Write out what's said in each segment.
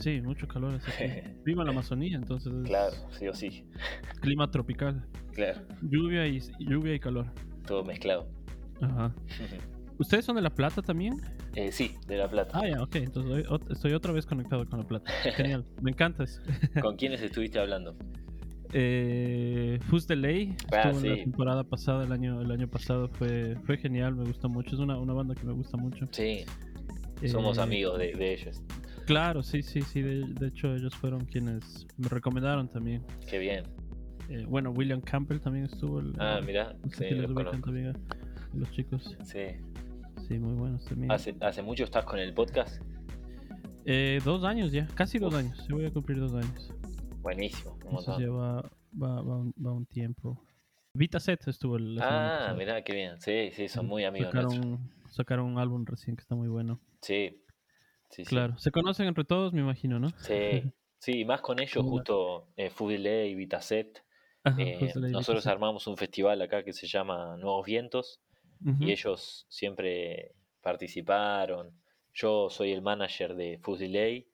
Sí, mucho calor. En la Amazonía, entonces. es Claro, sí o sí. Clima tropical. Claro, Lluvia y, lluvia y calor. todo mezclado. Ajá. ¿Ustedes son de La Plata también? Eh, sí, de La Plata. Ah, ya, ok. Entonces estoy otra vez conectado con La Plata. Genial. Me encanta eso. ¿Con quiénes estuviste hablando? Eh, Who's the Lay Ah, la temporada pasada, el año, el año pasado fue, fue genial, me gustó mucho, es una, una banda que me gusta mucho. Sí, somos Eh, amigos de, de ellos. Claro, sí, sí, sí, de, de hecho ellos fueron quienes me recomendaron también. Qué bien. Eh, bueno, William Campbell también estuvo. El, Ah, no sé sí, los también a los chicos. Sí. Sí, muy buenos también. ¿Hace, ¿Hace mucho estás con el podcast? Eh, dos años ya, casi dos años, yo voy a cumplir dos años. Buenísimo, montón. ya va, va, un, va un tiempo. Vita Set estuvo el Ah, mirá, qué bien. Sí, sí, son muy amigos sacaron, nuestros. sacaron un álbum recién que está muy bueno. Sí, sí, sí. Claro, se conocen entre todos, me imagino, ¿no? Sí, sí, y más con ellos, justo eh, Fudile y Vitaset. Ajá, eh, nosotros armamos un festival acá que se llama Nuevos Vientos y ellos siempre participaron. Yo soy el manager de Fudile.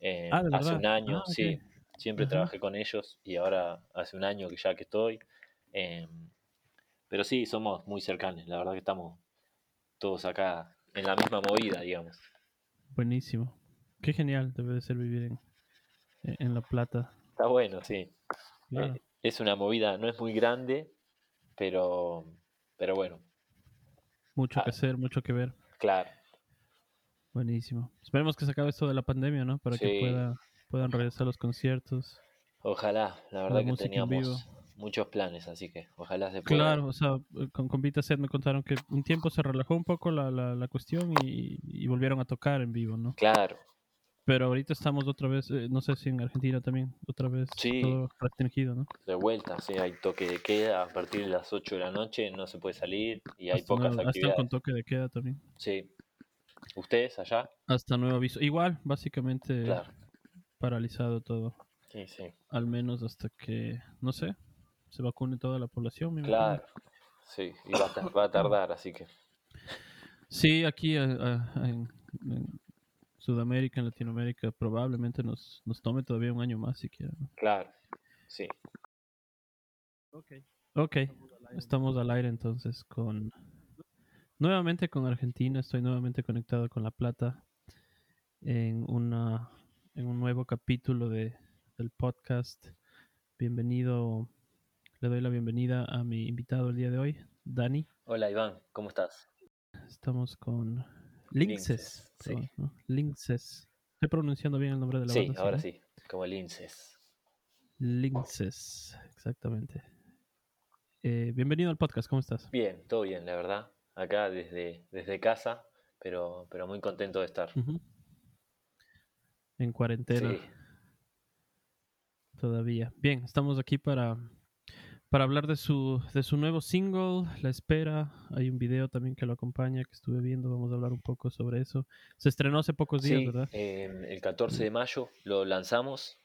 eh, Ah, ¿de hace un año, Ah, sí, siempre Ajá. trabajé con ellos y ahora hace un año que ya que estoy. eh, pero sí, somos muy cercanos, la verdad que estamos todos acá en la misma movida, digamos. Buenísimo. Qué genial debe de ser vivir en, en- en La Plata. Está bueno, sí. Claro. Eh, es una movida, no es muy grande, pero, pero bueno, mucho que ah. hacer, mucho que ver. claro. Buenísimo. Esperemos que se acabe esto de la pandemia, ¿no? Para que pueda, puedan regresar los conciertos. Ojalá, la verdad que teníamos. Muchos planes, así que ojalá se pueda. Claro, o sea, con, con Vita Set me contaron que un tiempo se relajó un poco la, la, la cuestión y, y volvieron a tocar en vivo, ¿no? Claro, Pero ahorita estamos otra vez, eh, no sé si en Argentina también, otra vez Sí. todo restringido, ¿no? de vuelta, sí, hay toque de queda, a partir de las 8 de la noche no se puede salir y hay Hasta pocas nuevo- hasta actividades. con toque de queda también. Sí. ¿Ustedes allá? Hasta nuevo aviso. Igual, básicamente Claro. paralizado todo. Sí, sí. Al menos hasta que, no sé, se vacune toda la población. me imagino. Claro. Sí, y va a, ta- va a tardar, así que. Sí, aquí a- a- en, en Sudamérica, en Latinoamérica, probablemente nos, nos tome todavía un año más siquiera. ¿no? Claro. Sí. Ok, estamos al aire entonces con... Nuevamente con Argentina, estoy nuevamente conectado con La Plata en, una, en un nuevo capítulo de, del podcast. Bienvenido, le doy la bienvenida a mi invitado el día de hoy, Dani. Hola Iván, ¿cómo estás? Estamos con Linces. Linces, sí. ¿no? Linces. Estoy pronunciando bien el nombre de la Sí, banda. ahora ¿no? sí, como el INSES. Linces, exactamente. Eh, bienvenido al podcast, ¿cómo estás? Bien, todo bien, la verdad. Acá desde, desde casa, pero, pero muy contento de estar. En cuarentena Sí, todavía. Bien, estamos aquí para, para hablar de su, de su nuevo single, La Espera. Hay un video también que lo acompaña que estuve viendo, vamos a hablar un poco sobre eso. Se estrenó hace pocos días, sí, ¿verdad? em, el 14 de mayo lo lanzamos,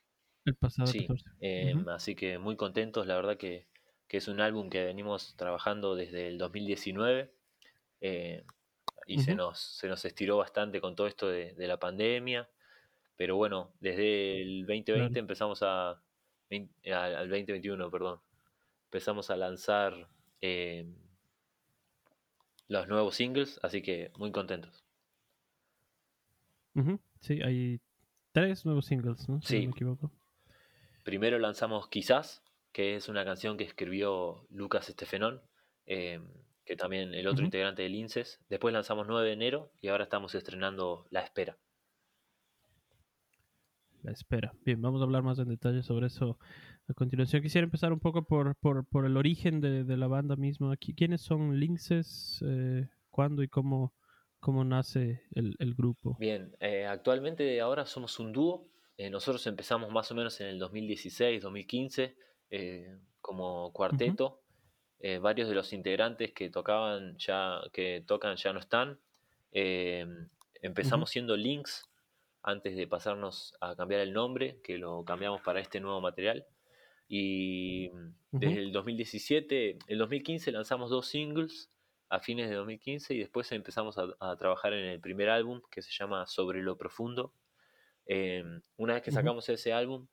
El pasado sí, 14. em, Ujú. así que muy contentos, la verdad que, que es un álbum que venimos trabajando desde el 2019 eh, y se, nos, se nos estiró bastante con todo esto de, de la pandemia, pero bueno, desde el 2020 Claro. empezamos a, al 2021, perdón, empezamos a lanzar em, los nuevos singles, así que muy contentos. Sí, hay tres nuevos singles, ¿no? Si Sí. no me equivoco. Primero lanzamos Quizás, que es una canción que escribió Lucas Estefenón, eh, que también el otro integrante del INSES. Después lanzamos 9 de enero y ahora estamos estrenando La Espera. La espera. Bien, vamos a hablar más en detalle sobre eso a continuación. Quisiera empezar un poco por, por, por el origen de, de la banda misma. ¿Quiénes son Linces? Eh, ¿Cuándo y cómo, cómo nace el, el grupo? Bien, eh, actualmente ahora somos un dúo. Eh, nosotros empezamos más o menos en el 2016, 2015 eh, como cuarteto. Eh, varios de los integrantes que tocaban ya, que tocan ya no están. Eh, empezamos siendo Links antes de pasarnos a cambiar el nombre, que lo cambiamos para este nuevo material. Y desde el 2017, el 2015 lanzamos dos singles a fines de 2015 y después empezamos a, a trabajar en el primer álbum que se llama Sobre lo Profundo, Em, una vez que sacamos ese álbum,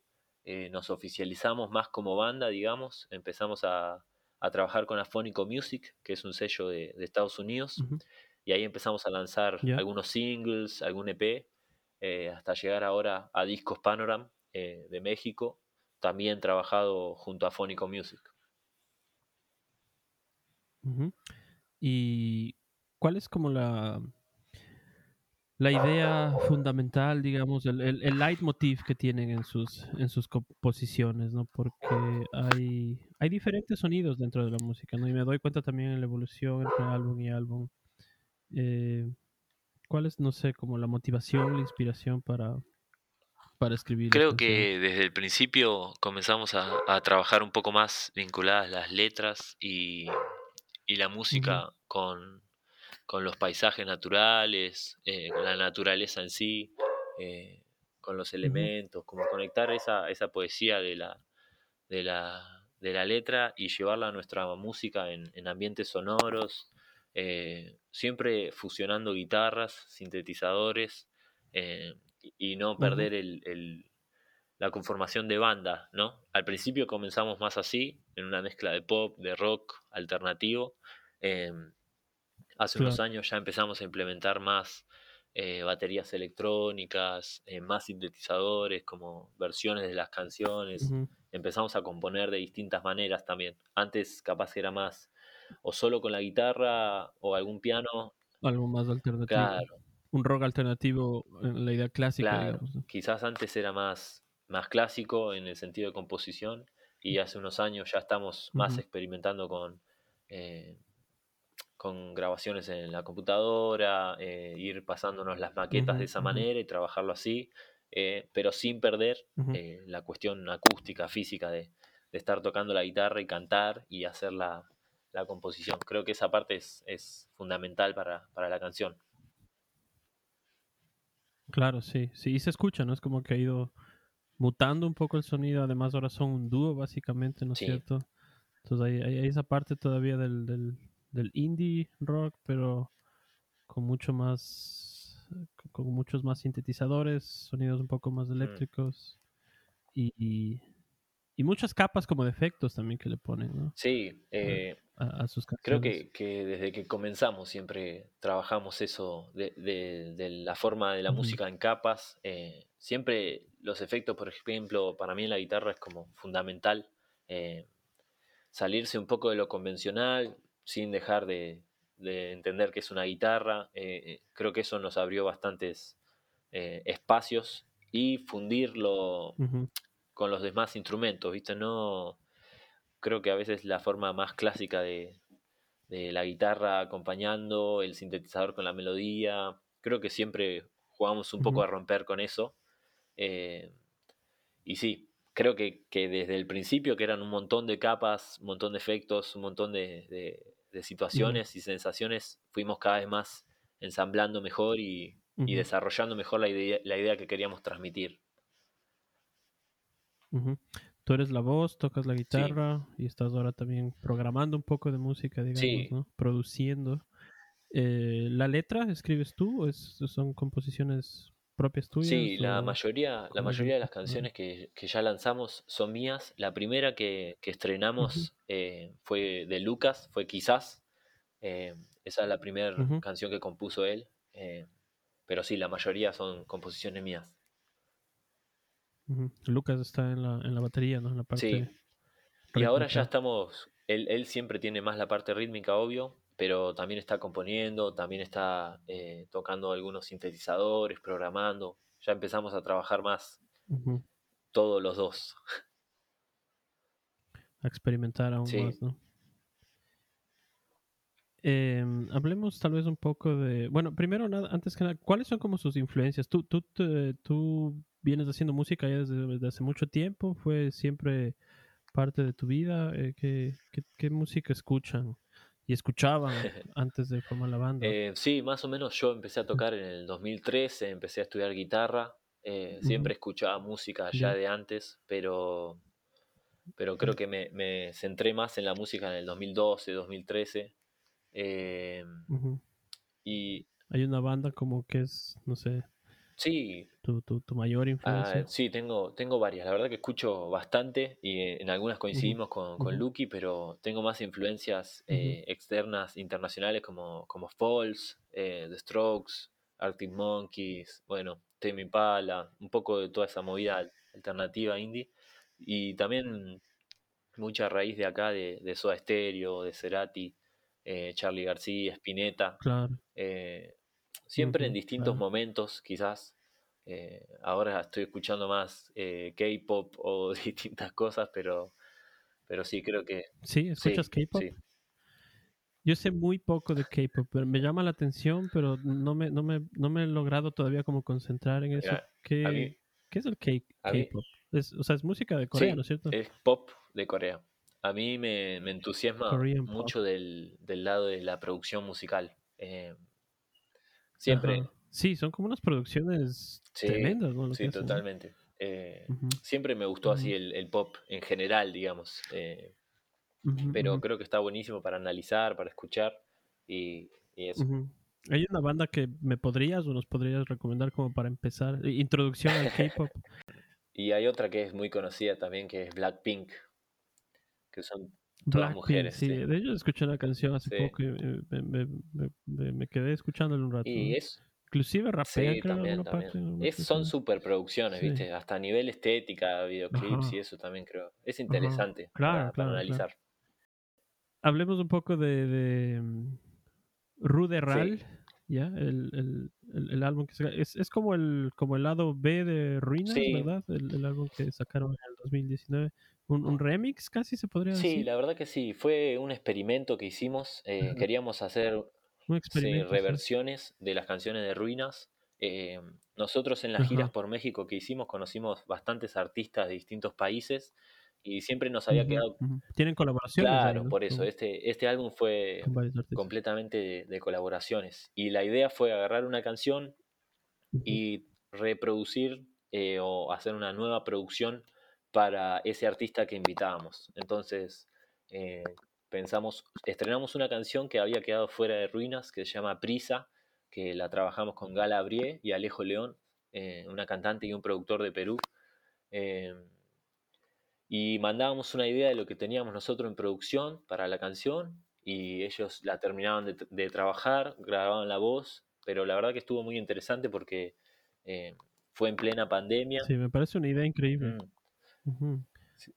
eh, nos oficializamos más como banda, digamos, empezamos a, trabajar con Afónico Music, que es un sello de, Estados Unidos, y ahí empezamos a lanzar algunos singles, algún EP, eh, hasta llegar ahora a Discos Panoram eh, de México, también trabajado junto a Afónico Music. ¿Y cuál es como la, la idea fundamental, digamos, el, el, el, leitmotiv que tienen en sus, en sus composiciones, ¿no? Porque hay, hay diferentes sonidos dentro de la música, ¿no? Y me doy cuenta también en la evolución entre álbum y álbum. Eh, ¿Cuál es, no sé, como la motivación, la inspiración para, para escribir? Creo que desde el principio comenzamos a, a, trabajar un poco más vinculadas las letras y, y la música con con los paisajes naturales, eh, con la naturaleza en sí, eh, con los elementos, como conectar esa, esa poesía de la, de, la, de la letra y llevarla a nuestra música en, en ambientes sonoros, eh, siempre fusionando guitarras, sintetizadores y, no perder el, el, la conformación de banda, ¿no? Al principio comenzamos más así, en una mezcla de pop, de rock alternativo, Hace unos años ya empezamos a implementar más eh, baterías electrónicas, eh, más sintetizadores, como versiones de las canciones. Empezamos a componer de distintas maneras también. Antes capaz era más o solo con la guitarra o algún piano. Algo más alternativo. Claro. Un rock alternativo en la idea clásica. Quizás antes era más, más clásico en el sentido de composición y hace unos años ya estamos más experimentando con... Eh, con grabaciones en la computadora, eh, ir pasándonos las maquetas de esa manera y trabajarlo así, eh, pero sin perder la cuestión acústica, física de, estar tocando la guitarra y cantar y hacer la, composición. Creo que esa parte es, fundamental para, la canción. Claro, sí, sí, y se escucha, ¿no? Es como que ha ido mutando un poco el sonido, además ahora son un dúo básicamente, ¿no es cierto? Entonces hay, esa parte todavía del del indie rock, pero con mucho más, con muchos más sintetizadores, sonidos un poco más mm. eléctricos y, y, muchas capas como de efectos también que le ponen, ¿no? Sí, eh, a, sus Creo que, que, desde que comenzamos siempre trabajamos eso de, de, la forma de la música en capas. Eh, siempre los efectos, por ejemplo, para mí en la guitarra es como fundamental. Eh, salirse un poco de lo convencional, sin dejar de, entender que es una guitarra. Eh, creo que eso nos abrió bastantes espacios y fundirlo con los demás instrumentos, ¿viste? No, creo que a veces la forma más clásica de, la guitarra acompañando, el sintetizador con la melodía, creo que siempre jugamos un poco a romper con eso. y sí, creo que, desde el principio, que eran un montón de capas, un montón de efectos, un montón de, situaciones y sensaciones, fuimos cada vez más ensamblando mejor y, desarrollando mejor la idea, la idea que queríamos transmitir. Tú eres la voz, tocas la guitarra y estás ahora también programando un poco de música, digamos, ¿no? Produciendo. Eh, ¿La letra escribes tú o son composiciones propias tuyas? Sí, la mayoría, la mayoría de las canciones que, ya lanzamos son mías. La primera que, estrenamos eh, fue de Lucas, fue Quizás. Eh, esa es la primera canción que compuso él. Eh, pero sí, la mayoría son composiciones mías. Lucas está en la, en la batería, ¿no? En la parte sí. Y ahora ya estamos, él, él siempre tiene más la parte rítmica, obvio, pero también está componiendo, también está eh, tocando algunos sintetizadores, programando. Ya empezamos a trabajar más todos los dos. A experimentar aún más, ¿no? Em, hablemos tal vez un poco de, bueno, primero nada, antes que nada, ¿cuáles son como sus influencias? ¿Tú, tú, tú vienes haciendo música ya desde, hace mucho tiempo? ¿Fue siempre parte de tu vida? Eh, ¿qué, qué música escuchan? y escuchaban antes de formar la banda. Eh, sí, más o menos yo empecé a tocar en el 2013, empecé a estudiar guitarra, eh, siempre escuchaba música ya de antes, pero, pero creo que me, centré más en la música en el 2012, 2013. Eh, y hay una banda como que es, no sé, Sí, tu, tu, tu mayor ah, influencia. sí, tengo, tengo varias. La verdad que escucho bastante y en algunas coincidimos con, con Lucky, pero tengo más influencias eh, externas, internacionales como, como Falls, eh, The Strokes, Arctic Monkeys, bueno, Tame Impala, un poco de toda esa movida al- alternativa indie. Y también mucha raíz de acá de, de Soda Stereo, de Cerati, eh, Charly García, Spinetta, Claro, eh, siempre en ujú, distintos claro. momentos, quizás. eh, ahora estoy escuchando más eh, K-pop o distintas cosas, pero, pero sí, creo que Sí, ¿escuchas sí, K-pop? sí. Yo sé muy poco de K-pop, pero me llama la atención, pero no me, no me, no me he logrado todavía como concentrar en eso. Mira, ¿Qué, mí, qué es el K-pop? O sea, es música de Corea, ¿no es cierto? es pop de Corea. A mí me, me entusiasma Korean mucho del, del lado de la producción musical. Eh, siempre, Ajá. Sí, son como unas producciones Sí, tremendas, ¿no? Sí, hacen, ¿no? totalmente. Eh, siempre me gustó así el, el pop en general, digamos, eh, pero creo que está buenísimo para analizar, para escuchar y, y eso. Hay una banda que me podrías o nos podrías recomendar como para empezar. Introducción al K-pop. Y hay otra que es muy conocida también, que es Blackpink, que son todas Blackpink, mujeres, sí. sí. De ellos escuché una canción hace Sí. poco y me, me, me, me- me quedé escuchándolo un rato. Y es, Inclusive rapean, sí, creo, también, Es, son superproducciones. ¿viste? Hasta a nivel estética, videoclips y eso también creo. Es interesante Claro, para, para claro, claro. analizar. Hablemos un poco de, de mm, Ruderal, ¿ya? El, el, el, el álbum que saca- es, es como el como el lado B de Ruinas, sí, ¿verdad? El, el álbum que sacaron en el 2019. Un, un remix, casi se podría Sí, decir. la verdad que sí, fue un experimento que hicimos. eh, queríamos hacer sí, sí. reversiones de las canciones de Ruinas. Eh, nosotros en las giras por México que hicimos conocimos bastantes artistas de distintos países y siempre nos había quedado. Tienen colaboraciones claro, ¿no? por eso, este, este álbum fue completamente de, de colaboraciones y la idea fue agarrar una canción y reproducir eh, o hacer una nueva producción para ese artista que invitábamos. Entonces eh, pensamos, estrenamos una canción que había quedado fuera de ruinas que se llama Prisa, que la trabajamos con Gala Abrié y Alejo León, eh, una cantante y un productor de Perú. Eh, y mandábamos una idea de lo que teníamos nosotros en producción para la canción y ellos la terminaban de, de trabajar, grababan la voz, pero la verdad que estuvo muy interesante porque fue en plena pandemia. Sí, me parece una idea increíble. Mm, Sí,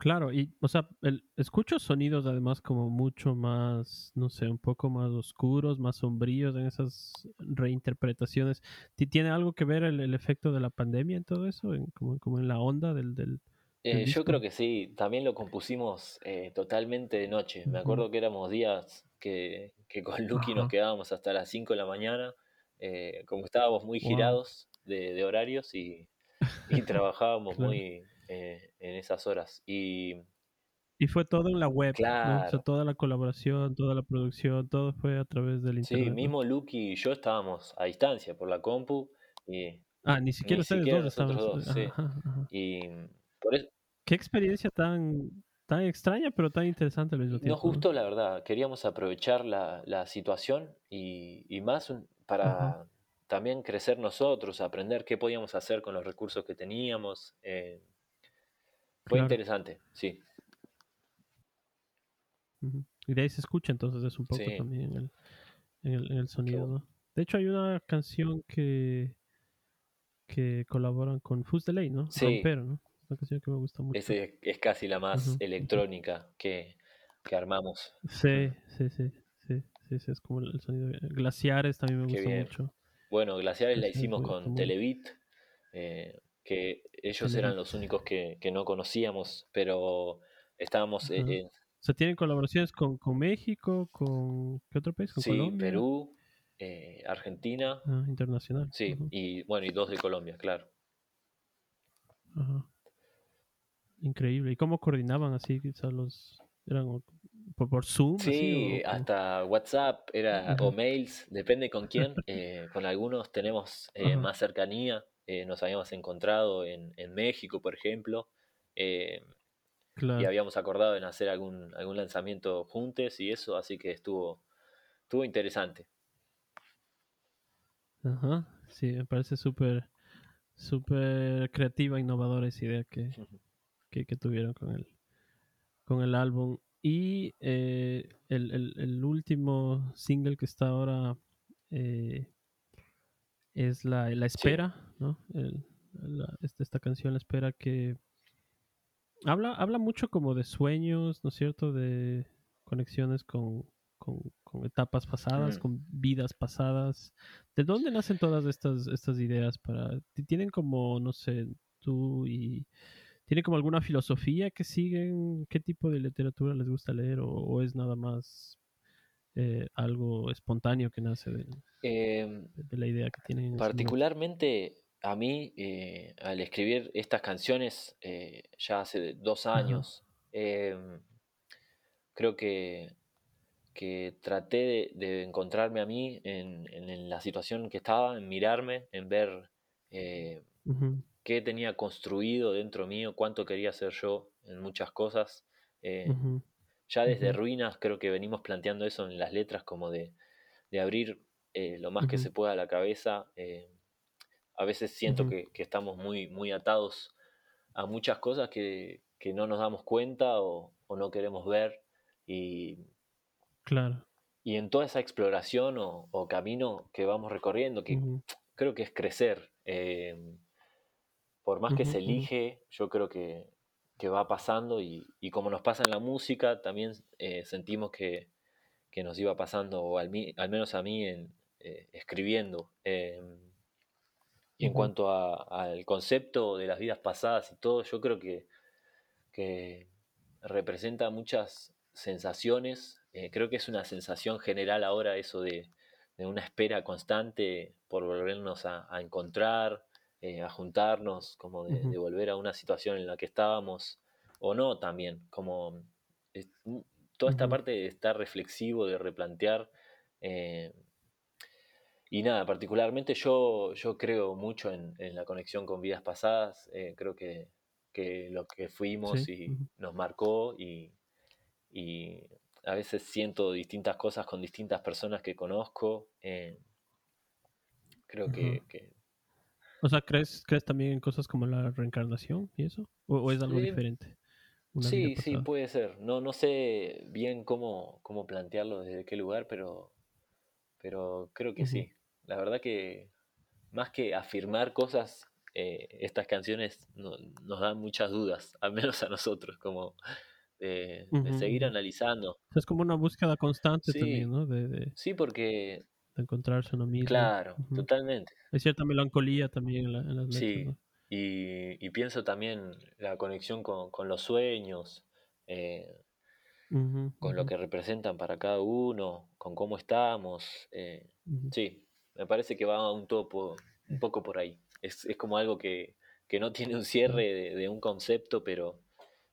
Claro, y, o sea, el, escucho sonidos además como mucho más, no sé, un poco más oscuros, más sombríos en esas reinterpretaciones. ¿Ti- ¿Tiene algo que ver el, el efecto de la pandemia en todo eso? En, como, como en la onda del, del, del Eh, yo creo que sí, también lo compusimos eh, totalmente de noche. Me acuerdo que éramos días que, que con Lucky nos quedábamos hasta las 5 de la mañana, eh, como estábamos muy Wow. girados de, de horarios y, y trabajábamos Claro. muy eh, en esas horas. Y Y fue todo en la web, ¿no? O sea, claro, toda la colaboración, toda la producción, todo fue a través del sí, internet, ¿no? mismo Lucky y yo estábamos a distancia por la compu y Ah, ni siquiera ni ustedes siquiera dos nosotros dos, sí. Ajá, ajá. Y por eso Qué experiencia tan, tan extraña, pero tan interesante al mismo tiempo, ¿no? gustó, la verdad. Queríamos aprovechar la, la situación y, y más un- Ajá. para también crecer nosotros, aprender qué podíamos hacer con los recursos que teníamos. eh, fue Claro. interesante, sí. Y de ahí se escucha entonces es un poco sí, también en el, el, sonido, bueno. ¿no? De hecho hay una canción que, que colaboran con Fus de Ley, ¿no? Sí, Rompero, ¿no? Una canción que me gusta mucho. ese es casi la más electrónica que, que armamos. Sí, sí, sí, sí, sí, sí, es como el, sonido. Glaciares también me Qué gusta bien. mucho. Bueno, Glaciares la hicimos con Televit, eh, que ellos eran los únicos que, que no conocíamos, pero estábamos eh, Ajá. en, O sea, tienen colaboraciones con, con México, con ¿qué otro país? Con sí, Colombia. Perú, eh, Argentina, Ah, internacional. sí, Ujú, y bueno, y dos de Colombia, claro. Ajá. Increíble. ¿Y cómo coordinaban así? Quizás los eran o- por, por Zoom, así Sí, o, o- hasta WhatsApp era, o Ajá. mails, depende con quién. eh, con algunos tenemos eh, más cercanía, eh, nos habíamos encontrado en, en México, por ejemplo, eh, y habíamos acordado en hacer algún, algún lanzamiento juntos y eso, así que estuvo, estuvo interesante. Ajá. sí, me parece súper, súper creativa, innovadora esa idea que, que, que tuvieron con el, con el álbum. Y eh, el, el, el, último single que está ahora eh, es La, la Espera, sí. ¿no? El, la, esta, esta, canción, La Espera, que habla, habla mucho como de sueños, ¿no es cierto? De conexiones con, con, con etapas pasadas, mm. con vidas pasadas. ¿De dónde nacen todas estas, estas ideas? para ¿Tienen como, no sé, tú y ¿Tiene como alguna filosofía que siguen? ¿Qué tipo de literatura les gusta leer? ¿O, o es nada más eh, algo espontáneo que nace de, eh, de, la idea que tienen? Particularmente a mí, eh, al escribir estas canciones eh, ya hace dos años, em, creo que, que traté de, de, encontrarme a mí en, en, la situación que estaba, en mirarme, en ver... Uh -huh qué tenía construido dentro mío, cuánto quería ser yo en muchas cosas. Eh, uh -huh. Ya desde. Ruinas creo que venimos planteando eso en las letras, como de, de abrir eh, lo más uh -huh. que se pueda la cabeza. Eh, a veces siento que, que, estamos muy, muy atados a muchas cosas que, que no nos damos cuenta o, o, no queremos ver. Y, claro. y en toda esa exploración o, o camino que vamos recorriendo, que creo que es crecer por más que se elige, yo creo que, que va pasando y, y, como nos pasa en la música, también eh, sentimos que, que, nos iba pasando, o al, al menos a mí, en, eh, escribiendo. Eh, y en uh -huh. cuanto al concepto de las vidas pasadas y todo, yo creo que, que representa muchas sensaciones. Eh, creo que es una sensación general ahora eso de, de una espera constante por volvernos a, a encontrar, eh, a juntarnos, como de, uh -huh. de, volver a una situación en la que estábamos, o no también, como toda esta uh -huh. parte de estar reflexivo, de replantear. Eh, y nada, particularmente yo, yo creo mucho en, en la conexión con vidas pasadas, eh, creo que, que, lo que fuimos sí. y nos marcó y, y, a veces siento distintas cosas con distintas personas que conozco. Eh, creo que, que o sea, ¿crees, ¿crees también en cosas como la reencarnación y eso? ¿O, o es algo diferente? sí, sí, puede ser. No, no sé bien cómo, cómo plantearlo desde qué lugar, pero, pero creo que uh -huh. sí. La verdad que más que afirmar cosas, eh, estas canciones no, nos dan muchas dudas, al menos a nosotros, como de, uh -huh. de seguir analizando. Es como una búsqueda constante sí, también, ¿no? De, de... Sí, porque de encontrarse uno mismo. Claro, uh -huh. totalmente. Hay cierta melancolía también en, la, en las letras. Sí, ¿no? y, y, pienso también la conexión con, con los sueños, eh, uh -huh, con uh -huh. lo que representan para cada uno, con cómo estamos. Eh, sí, me parece que va un, topo, un poco por ahí. Es, es como algo que, que, no tiene un cierre de, de un concepto, pero,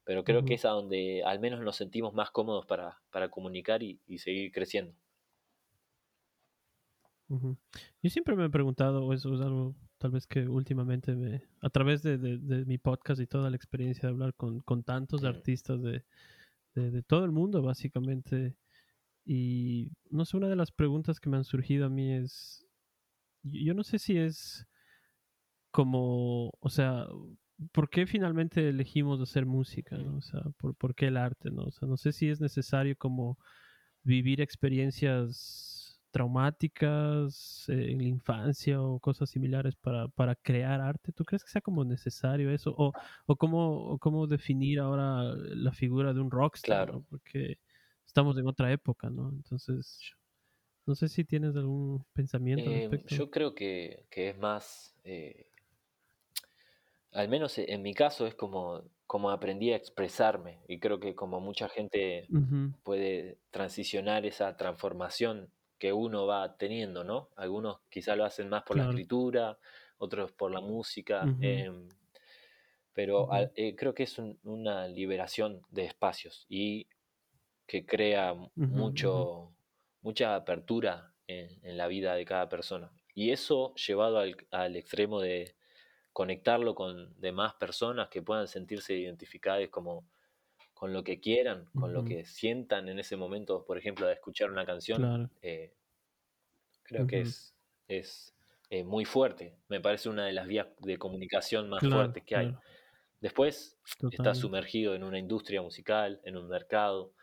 pero creo que es a donde al menos nos sentimos más cómodos para, para comunicar y, y seguir creciendo. Uh -huh. Yo siempre me he preguntado, o eso es algo tal vez que últimamente me, a través de, de, de mi podcast y toda la experiencia de hablar con, con tantos uh -huh. artistas de, de, todo el mundo, básicamente, y no sé, una de las preguntas que me han surgido a mí es, yo no sé si es como, o sea, ¿por qué finalmente elegimos hacer música? ¿no? O sea, ¿por, ¿por qué el arte? ¿no? O sea, no sé si es necesario como vivir experiencias traumáticas eh, en la infancia o cosas similares para, para, crear arte? ¿Tú crees que sea como necesario eso? ¿O, o, cómo, o cómo, definir ahora la figura de un rockstar? Claro. ¿no? Porque estamos en otra época, ¿no? Entonces, no sé si tienes algún pensamiento eh, al respecto. Yo creo que, que es más, eh, al menos en mi caso, es como, como aprendí a expresarme y creo que como mucha gente uh -huh. puede transicionar esa transformación que uno va teniendo, ¿no? Algunos quizá lo hacen más por claro. la escritura, otros por la música, uh -huh. eh, pero uh -huh. eh, creo que es un, una liberación de espacios y que crea mucho, mucha apertura en, en, la vida de cada persona. Y eso llevado al, al extremo de conectarlo con demás personas que puedan sentirse identificadas como con lo que quieran, con uh -huh. lo que sientan en ese momento, por ejemplo, de escuchar una canción, claro. eh, creo uh -huh. que es, es eh, muy fuerte. Me parece una de las vías de comunicación más fuertes que hay. Después estás sumergido en una industria musical, en un mercado,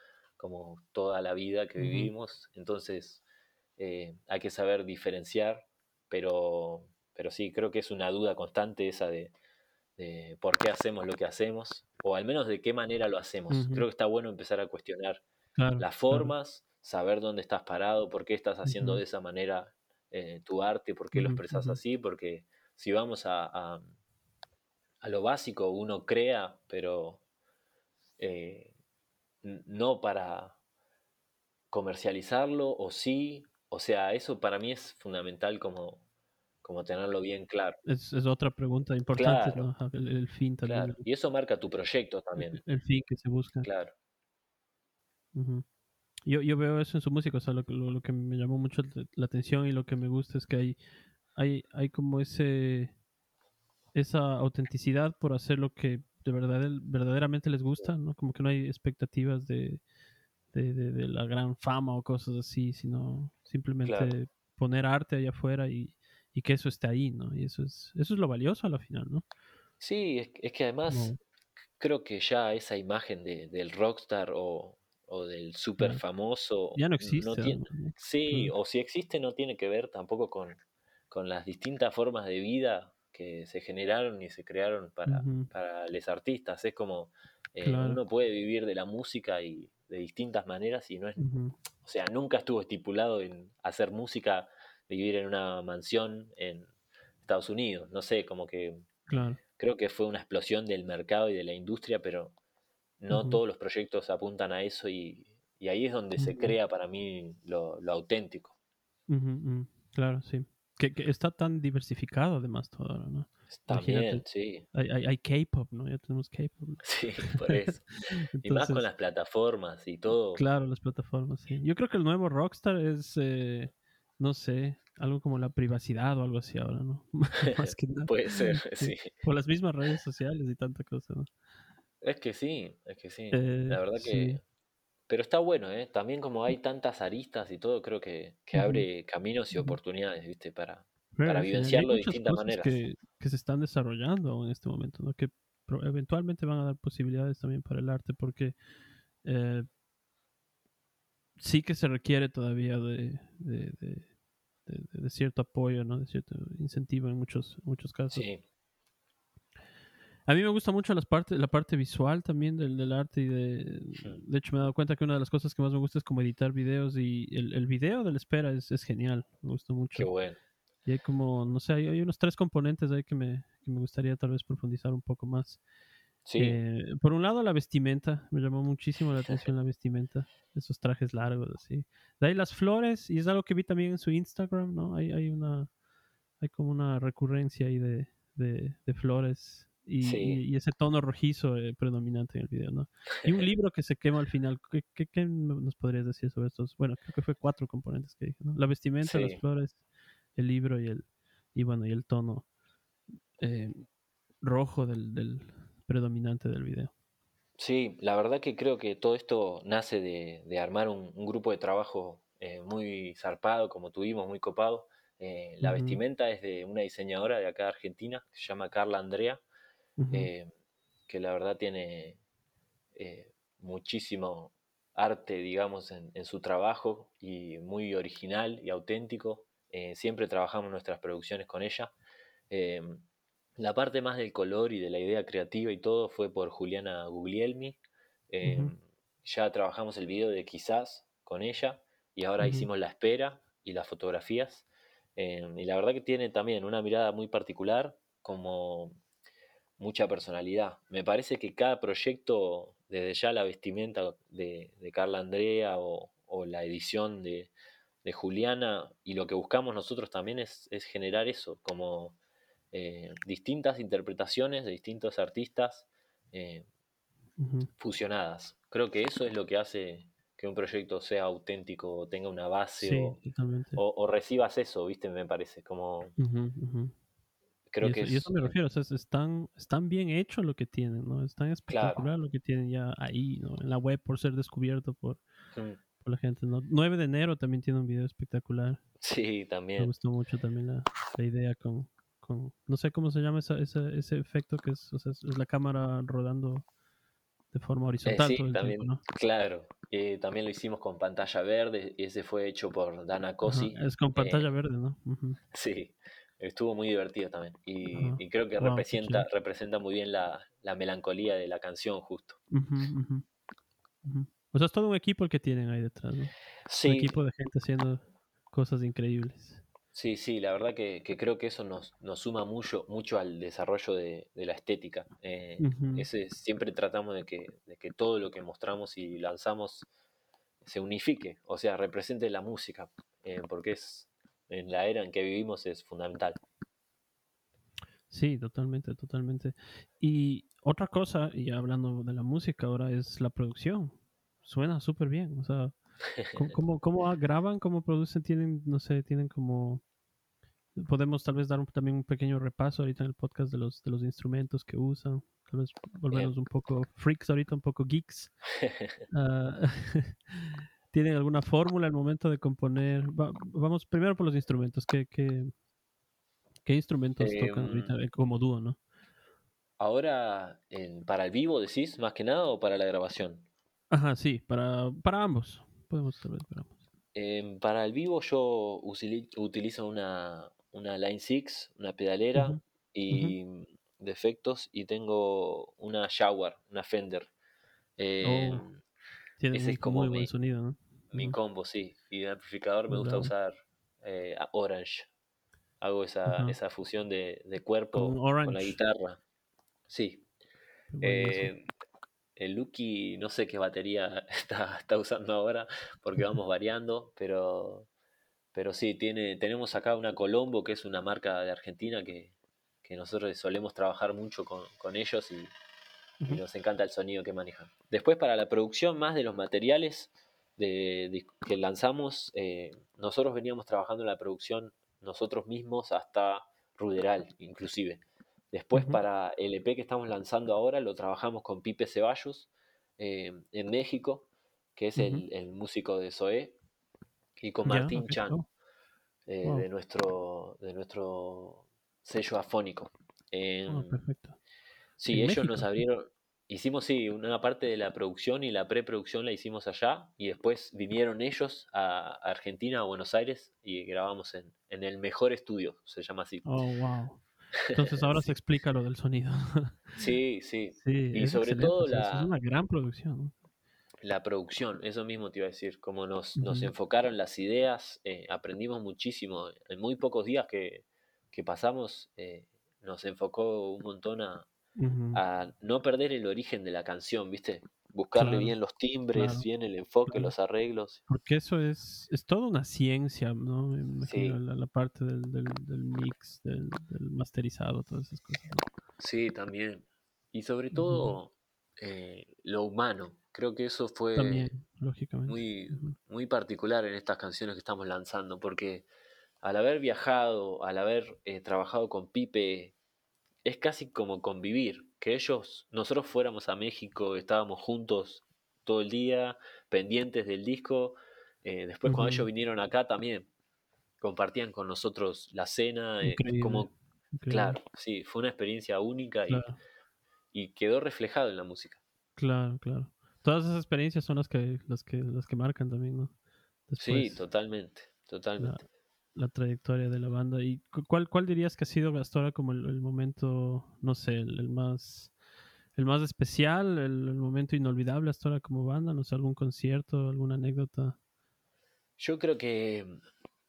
como toda la vida que vivimos. Entonces eh, hay que saber diferenciar, pero, pero sí, creo que es una duda constante esa de, por qué hacemos lo que hacemos, o al menos de qué manera lo hacemos. Creo que está bueno empezar a cuestionar las formas, saber dónde estás parado, por qué estás haciendo de esa manera eh, tu arte, por qué lo expresas así, porque si vamos a, a, lo básico, uno crea, pero eh, no para comercializarlo, o sí, o sea, eso para mí es fundamental como, como tenerlo bien claro. Es, otra pregunta importante, el, fin también. Y eso marca tu proyecto también. El, fin que se busca. Claro. Yo, yo veo eso en su música, o sea, lo, lo, que me llamó mucho la atención y lo que me gusta es que hay, hay, hay como ese esa autenticidad por hacer lo que de verdad verdaderamente les gusta, ¿no? Como que no hay expectativas de, de, la gran fama o cosas así, sino simplemente poner arte allá afuera y, y, que eso esté ahí, ¿no? Y eso es, eso es lo valioso a la final, ¿no? Sí, es, es que además creo que ya esa imagen de, del rockstar o, o del súper famoso. Ya no existe. sí, o si existe no tiene que ver tampoco con, con, las distintas formas de vida que se generaron y se crearon para, para los artistas. Es como eh, uno puede vivir de la música y de distintas maneras y no es, o sea, nunca estuvo estipulado en hacer música, vivir en una mansión en Estados Unidos. No sé, como que creo que fue una explosión del mercado y de la industria, pero no todos los proyectos apuntan a eso y, ahí es donde se crea para mí lo, auténtico. Claro, sí. Que, está tan diversificado además todo ahora, ¿no? También, sí. Hay, hay, K-pop, ¿no? Ya tenemos K-pop. Sí, por eso. y más con las plataformas y todo. Claro, las plataformas, sí. Yo creo que el nuevo Rockstar es, eh, no sé, algo como la privacidad o algo así ahora, ¿no? más que nada. Puede ser, sí. Por las mismas redes sociales y tanta cosa, ¿no? Es que sí, es que sí. la verdad eh, que... Pero está bueno, ¿eh? También como hay tantas aristas y todo, creo que, que abre caminos y oportunidades, ¿viste? Para, para vivenciarlo de distintas maneras. Que, que, se están desarrollando en este momento, ¿no? Que eventualmente van a dar posibilidades también para el arte, porque eh, sí que se requiere todavía de, de, de, de, cierto apoyo, ¿no? De cierto incentivo en muchos, muchos casos. Sí. A mí me gusta mucho las partes, la parte visual también del, del arte y de... De hecho, me he dado cuenta que una de las cosas que más me gusta es como editar videos y el, el video de la espera es, es, genial. Me gusta mucho. Qué bueno. Y hay como, no sé, hay, hay, unos tres componentes ahí que me, que me gustaría tal vez profundizar un poco más. Sí. Eh, por un lado, la vestimenta. Me llamó muchísimo la atención la vestimenta. Esos trajes largos, así. De ahí las flores, y es algo que vi también en su Instagram, ¿no? Hay, hay una... Hay como una recurrencia ahí de, de, de flores y, ese tono rojizo eh, predominante en el video, ¿no? Y un libro que se quema al final. ¿Qué, qué, nos podrías decir sobre estos? Bueno, creo que fue cuatro componentes que dije, ¿no? La vestimenta, las flores, el libro y el, y bueno, y el tono eh, rojo del, del, predominante del video. Sí, la verdad que creo que todo esto nace de, de armar un, grupo de trabajo eh, muy zarpado, como tuvimos, muy copado. la vestimenta es de una diseñadora de acá de Argentina, que se llama Carla Andrea. Eh, que la verdad tiene eh, muchísimo arte, digamos, en, su trabajo y muy original y auténtico. Eh, siempre trabajamos nuestras producciones con ella. la parte más del color y de la idea creativa y todo fue por Juliana Guglielmi. Ya trabajamos el video de Quizás con ella y ahora hicimos la espera y las fotografías. y la verdad que tiene también una mirada muy particular, como mucha personalidad. Me parece que cada proyecto, desde ya la vestimenta de, Carla Andrea o, la edición de, Juliana, y lo que buscamos nosotros también es, generar eso, como eh, distintas interpretaciones de distintos artistas eh, fusionadas. Creo que eso es lo que hace que un proyecto sea auténtico, o tenga una base o, recibas eso, ¿viste? Me parece, como Creo y, eso, que eso me refiero, o sea, es, tan, bien hecho lo que tienen, ¿no? Es tan espectacular lo que tienen ya ahí, ¿no? En la web por ser descubierto por, por la gente. ¿no? 9 de enero también tiene un video espectacular. Sí, Me también. gustó mucho también la, la idea con, con, no sé cómo se llama esa, ese, ese efecto que es, o sea, es la cámara rodando de forma Eh, horizontal sí, todo el también, tiempo, ¿no? claro. Eh, también lo hicimos con pantalla verde y ese fue hecho por Dana Ajá, Cosi. Es con pantalla Eh, verde, ¿no? Sí, estuvo muy divertido también. Y, creo que Wow, representa, representa muy bien la, la melancolía de la canción, justo. O sea, es todo un equipo el que tienen ahí detrás, ¿no? Un Sí, equipo de gente haciendo cosas increíbles. sí, sí, la verdad que, que creo que eso nos, nos suma mucho, mucho al desarrollo de, de la estética. Eh, ese, siempre tratamos de que, de que todo lo que mostramos y lanzamos se unifique, o sea, represente la música, eh, porque es en la era en que vivimos es fundamental. Sí, totalmente, totalmente. Y otra cosa, y hablando de la música ahora, es la producción. Suena súper bien. O sea, ¿cómo, cómo, cómo graban, cómo producen? Tienen, no sé, tienen como... Podemos tal vez dar un- también un pequeño repaso ahorita en el podcast de los, de los instrumentos que usan. Tal vez volvernos un poco freaks ahorita, un poco geeks. Ah, ¿Tienen alguna fórmula al momento de componer? Va- vamos primero por los instrumentos. ¿Qué, qué, qué instrumentos tocan ahorita Em, eh, como dúo, no? ahora, en- ¿para el vivo decís, más que nada, o para la grabación? Ajá, sí, para, para ambos. Podemos tal vez para ambos. Em, para el vivo yo utilizo una, una Line 6, una pedalera Ujú, ujú. y de efectos y tengo una Jaguar, una Fender. Oh, tienen ese un es como muy buen sonido, ¿no? Mi combo, sí. Y de amplificador me gusta usar eh, Orange. Hago esa, esa fusión de, de cuerpo con la guitarra. Sí. Eh, el Lucky no sé qué batería está, está usando ahora porque vamos variando, pero, pero sí, tiene, tenemos acá una Colombo que es una marca de Argentina que, que nosotros solemos trabajar mucho con, con ellos y, nos encanta el sonido que manejan. Después para la producción más de los materiales de, de- que lanzamos, eh, nosotros veníamos trabajando en la producción nosotros mismos hasta Ruderal inclusive. Después para el EP que estamos lanzando ahora lo trabajamos con Pipe Ceballos eh, en México, que es el, el músico de Zoé, y con Ya, Martín. Chan Oh, eh, wow. de, nuestro, de nuestro sello afónico. Em, perfecto. Sí, ellos nos abrieron, hicimos sí, una parte de la producción y la preproducción la hicimos allá y después vinieron ellos a Argentina, a Buenos Aires y grabamos en, en el mejor estudio, se llama así. Oh, wow. Entonces ahora se explica lo del sonido. sí, sí. Sí, Y sobre todo eso es la, una gran producción, la producción, eso mismo te iba a decir, como nos, nos enfocaron las ideas, eh, aprendimos muchísimo. En muy pocos días que, que pasamos, eh, nos enfocó un montón a, a no perder el origen de la canción, ¿viste? Buscarle Claro, bien los timbres, claro, bien el enfoque, claro. los arreglos. Porque eso es, es toda una ciencia, ¿no? Me imagino Sí, la, la parte del, del, del mix, del, del masterizado, todas esas cosas, ¿no? sí, también. Y sobre todo eh, lo humano. Creo que eso También, fue lógicamente. muy, muy particular en estas canciones que estamos lanzando, porque al haber viajado, al haber eh, trabajado con Pipe, es casi como convivir, que ellos, nosotros fuéramos a México, estábamos juntos todo el día, pendientes del disco. eh, después cuando ellos vinieron acá también compartían con nosotros la cena, eh, como, increíble. claro, sí, fue una experiencia única y, Claro, y quedó reflejado en la música. claro, claro. Todas esas experiencias son las que, las que, las que marcan también, ¿no? Sí, totalmente, totalmente. La trayectoria de la banda. ¿Y cu- cuál, cuál dirías que ha sido hasta ahora como el, el momento, no sé, el, el más, el más especial, el, el momento inolvidable hasta ahora como banda? No sé, algún concierto, alguna anécdota. Yo creo que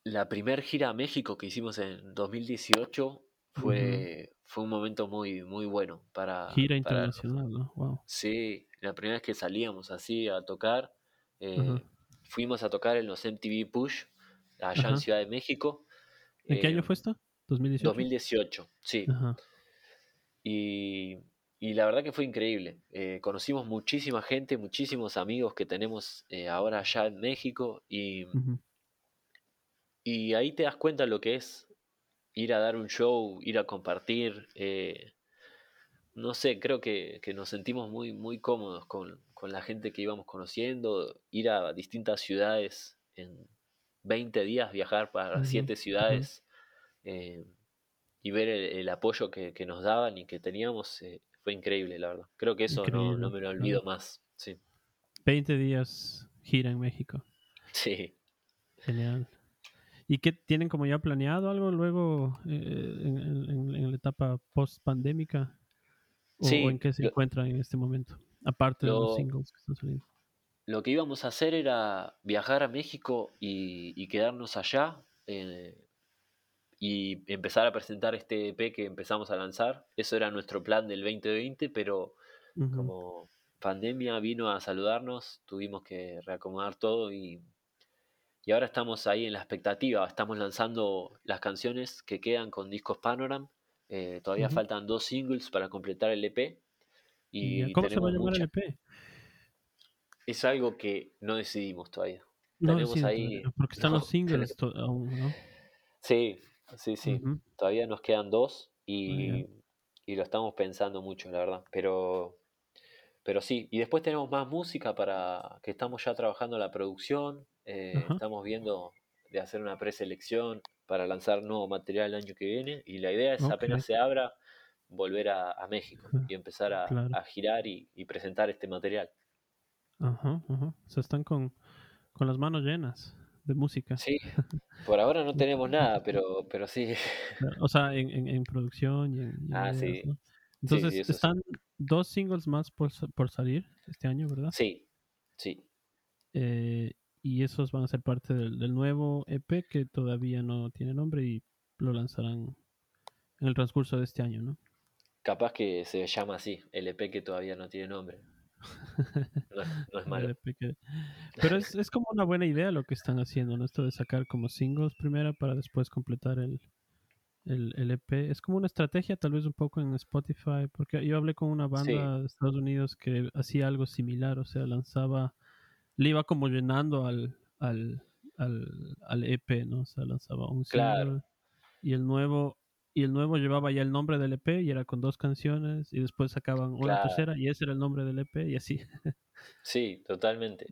la primer gira a México que hicimos en 2018 Ujú. fue, fue un momento muy, muy bueno para, Gira para internacional, ¿no? Wow. Sí, la primera vez que salíamos así a tocar, eh, fuimos a tocar en los MTV Push, allá en. Ciudad de México, ¿En qué año eh, fue esto? ¿2018? 2018, sí. Ajá. Y, y la verdad que fue increíble. Eh, conocimos muchísima gente, muchísimos amigos que tenemos eh, ahora allá en México y ahí te das cuenta lo que es ir a dar un show, ir a compartir. eh, no sé, creo que, que nos sentimos muy, muy cómodos con, con la gente que íbamos conociendo, ir a distintas ciudades en 20 días, viajar para Ujú, siete ciudades eh, y ver el, el apoyo que, que nos daban y que teníamos, eh, fue increíble, la verdad. Creo que eso no, no me lo olvido más. Sí, 20 días gira en México. sí. Genial. ¿Y qué tienen como ya planeado algo luego eh, en, en- en la etapa post pandémica? ¿O, o en qué se lo, encuentran en este momento? Aparte de los lo, singles que están saliendo. Lo que íbamos a hacer era viajar a México y, y quedarnos allá eh, y empezar a presentar este EP que empezamos a lanzar. Eso era nuestro plan del 2020, pero Ujú, como pandemia vino a saludarnos, tuvimos que reacomodar todo y, y ahora estamos ahí en la expectativa. Estamos lanzando las canciones que quedan con discos Panoram. Eh, todavía faltan dos singles para completar el EP Y ¿Cómo se va a llamar el. EP? Es algo que no decidimos todavía. No Tenemos ahí, porque están los no, singles tenemos- to- aún, ¿no? sí, sí, sí. Todavía nos quedan dos y, y lo estamos pensando mucho, la verdad. Pero Pero sí, y después tenemos más música para que estamos ya trabajando la producción, eh, estamos viendo de hacer una preselección para lanzar nuevo material el año que viene y la idea es apenas se abra volver a, a México y empezar a, Claro. a girar y, y presentar este material. Ajá, ajá. O sea, están con, con las manos llenas de música. Sí, por ahora no tenemos nada, pero, pero sí. O sea, en, en, en producción y en, y en Ah, ideas, sí, ¿no? sí, sí, Entonces, sí. están dos singles más por, por salir este año, ¿verdad? Sí, sí, Eh, y esos van a ser parte del, del nuevo EP que todavía no tiene nombre y lo lanzarán en el transcurso de este año, ¿no? capaz que se llama así, el EP que todavía no tiene nombre. No no es malo. Pero es, es como una buena idea lo que están haciendo, ¿no? Esto de sacar como singles primero para después completar el, el, el EP. Es como una estrategia tal vez un poco en Spotify, porque yo hablé con una Sí, banda de Estados Unidos que hacía algo similar, o sea, lanzaba, le iba como llenando al, al, al, al EP, ¿no? O sea, lanzaba un claro, single y el nuevo y el nuevo llevaba ya el nombre del EP y era con dos canciones y después sacaban una claro. tercera y ese era el nombre del EP y así. Sí, totalmente.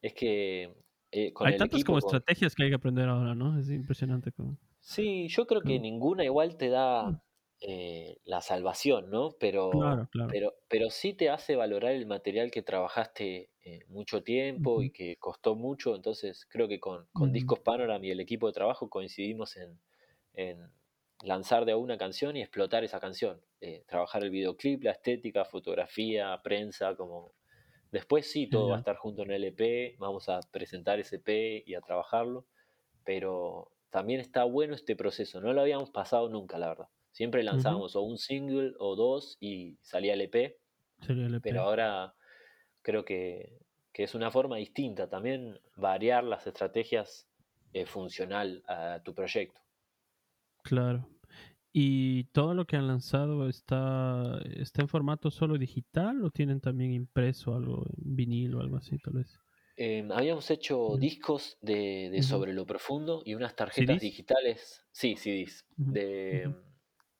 Es que eh, con Hay el tantas como con... estrategias que hay que aprender ahora, ¿no? Es impresionante como... Sí, yo creo que ninguna igual te Mm, da eh, la salvación, ¿no? Pero, Claro, claro. pero, pero sí te hace valorar el material que trabajaste eh, mucho tiempo y que costó mucho. Entonces creo que con, con. Discos Panorama y el equipo de trabajo coincidimos en, en lanzar de una canción y explotar esa canción. Eh, trabajar el videoclip, la estética, fotografía, prensa, como... Después sí, todo va a estar junto en el EP, vamos a presentar ese EP y a trabajarlo, pero también está bueno este proceso, no lo habíamos pasado nunca, la verdad. Siempre lanzábamos o un single o dos y salía el EP, el pero ahora creo que, que es una forma distinta, también variar las estrategias eh, funcional a tu proyecto. Claro. ¿Y todo lo que han lanzado está, está en formato solo digital o tienen también impreso algo en vinilo o algo así, tal vez? Eh, habíamos hecho discos de, de. Sobre lo Profundo y unas tarjetas ¿CDs? digitales, sí, CDs, Ujú, de, ujú,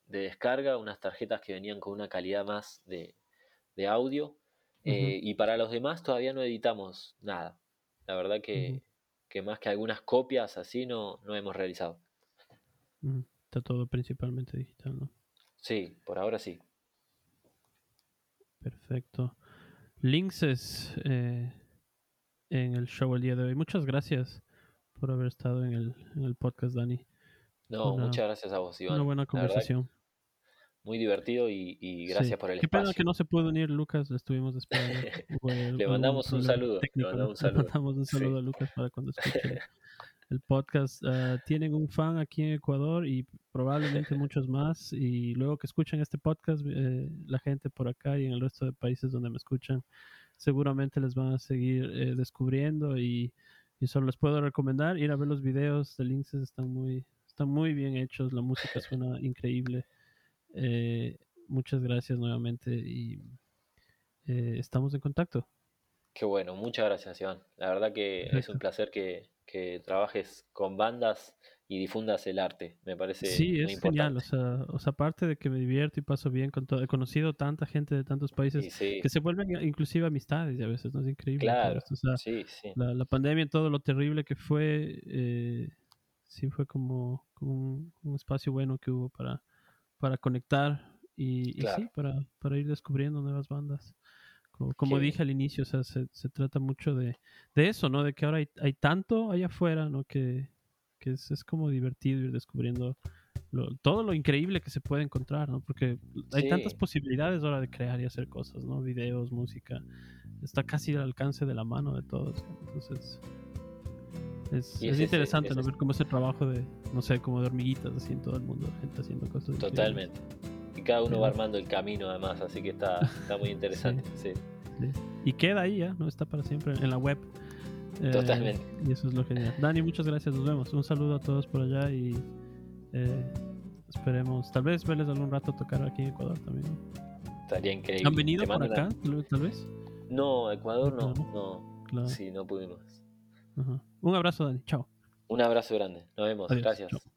de descarga, unas tarjetas que venían con una calidad más de, de audio. eh, y para los demás todavía no editamos nada. La verdad que, que más que algunas copias así no, no hemos realizado. Está todo principalmente digital, ¿no? Sí, por ahora sí. Perfecto. Linces eh, en el show el día de hoy. Muchas gracias por haber estado en el, en el podcast, Dani. No, una, muchas gracias a vos, una Iván. buena La verdad, conversación. muy divertido y, y Sí. gracias por el Qué pena que espacio. no se pudo unir Lucas, le estuvimos esperando. Le mandamos un saludo, le mandamos un Le saludo. mandamos un saludo Sí. a Lucas para cuando escuche el, podcast. Ah, tienen un fan aquí en Ecuador y probablemente muchos más. Y luego que escuchen este podcast, eh, la gente por acá y en el resto de países donde me escuchan, seguramente les van a seguir eh, descubriendo y, y solo les puedo recomendar ir a ver los videos de Linces, están muy, están muy bien hechos, la música suena increíble. Eh, muchas gracias nuevamente y estamos en contacto. Qué bueno, muchas gracias, Iván. La verdad que es un placer que, que trabajes con bandas y difundas el arte. Me parece Sí, muy es importante. genial. O sea, o sea, aparte de que me divierto y paso bien con todo, he conocido tanta gente de tantos países sí, que se vuelven inclusive amistades a veces, ¿no? Es increíble claro, esto. O sea, sí, sí, la, la pandemia, todo lo terrible que fue, eh, sí fue como, como un, un espacio bueno que hubo para, para conectar y, y sí, para ir descubriendo nuevas bandas. Como, dije al inicio, o sea, se, se trata mucho de, de eso, ¿no? De que ahora hay, hay tanto allá afuera, ¿no? Que, que es, es como divertido ir descubriendo lo- todo lo increíble que se puede encontrar, ¿no? Porque hay tantas posibilidades ahora de crear y hacer cosas, ¿no? Videos, música, está casi al alcance de la mano de todos. Entonces, es, es es ese, interesante, es Ver cómo ese trabajo de, no sé, como de hormiguitas así en todo el mundo, gente haciendo cosas increíbles. Y cada uno va armando el camino además, así que está, está muy interesante, sí, sí. Y queda ahí ya, ¿no? Está para siempre en la web. Eh, totalmente. y eso es lo genial. Dani, muchas gracias, nos vemos. Un saludo a todos por allá y eh, esperemos, tal vez verles algún rato tocar aquí en Ecuador también. Estaría ¿Han increíble. venido Te por una... acá, tal tal vez? No, Ecuador no, Claro, no, claro. sí, no pudimos. Ajá. Un abrazo, Dani. Chao. Un abrazo grande, nos vemos, Adiós. gracias. Chao.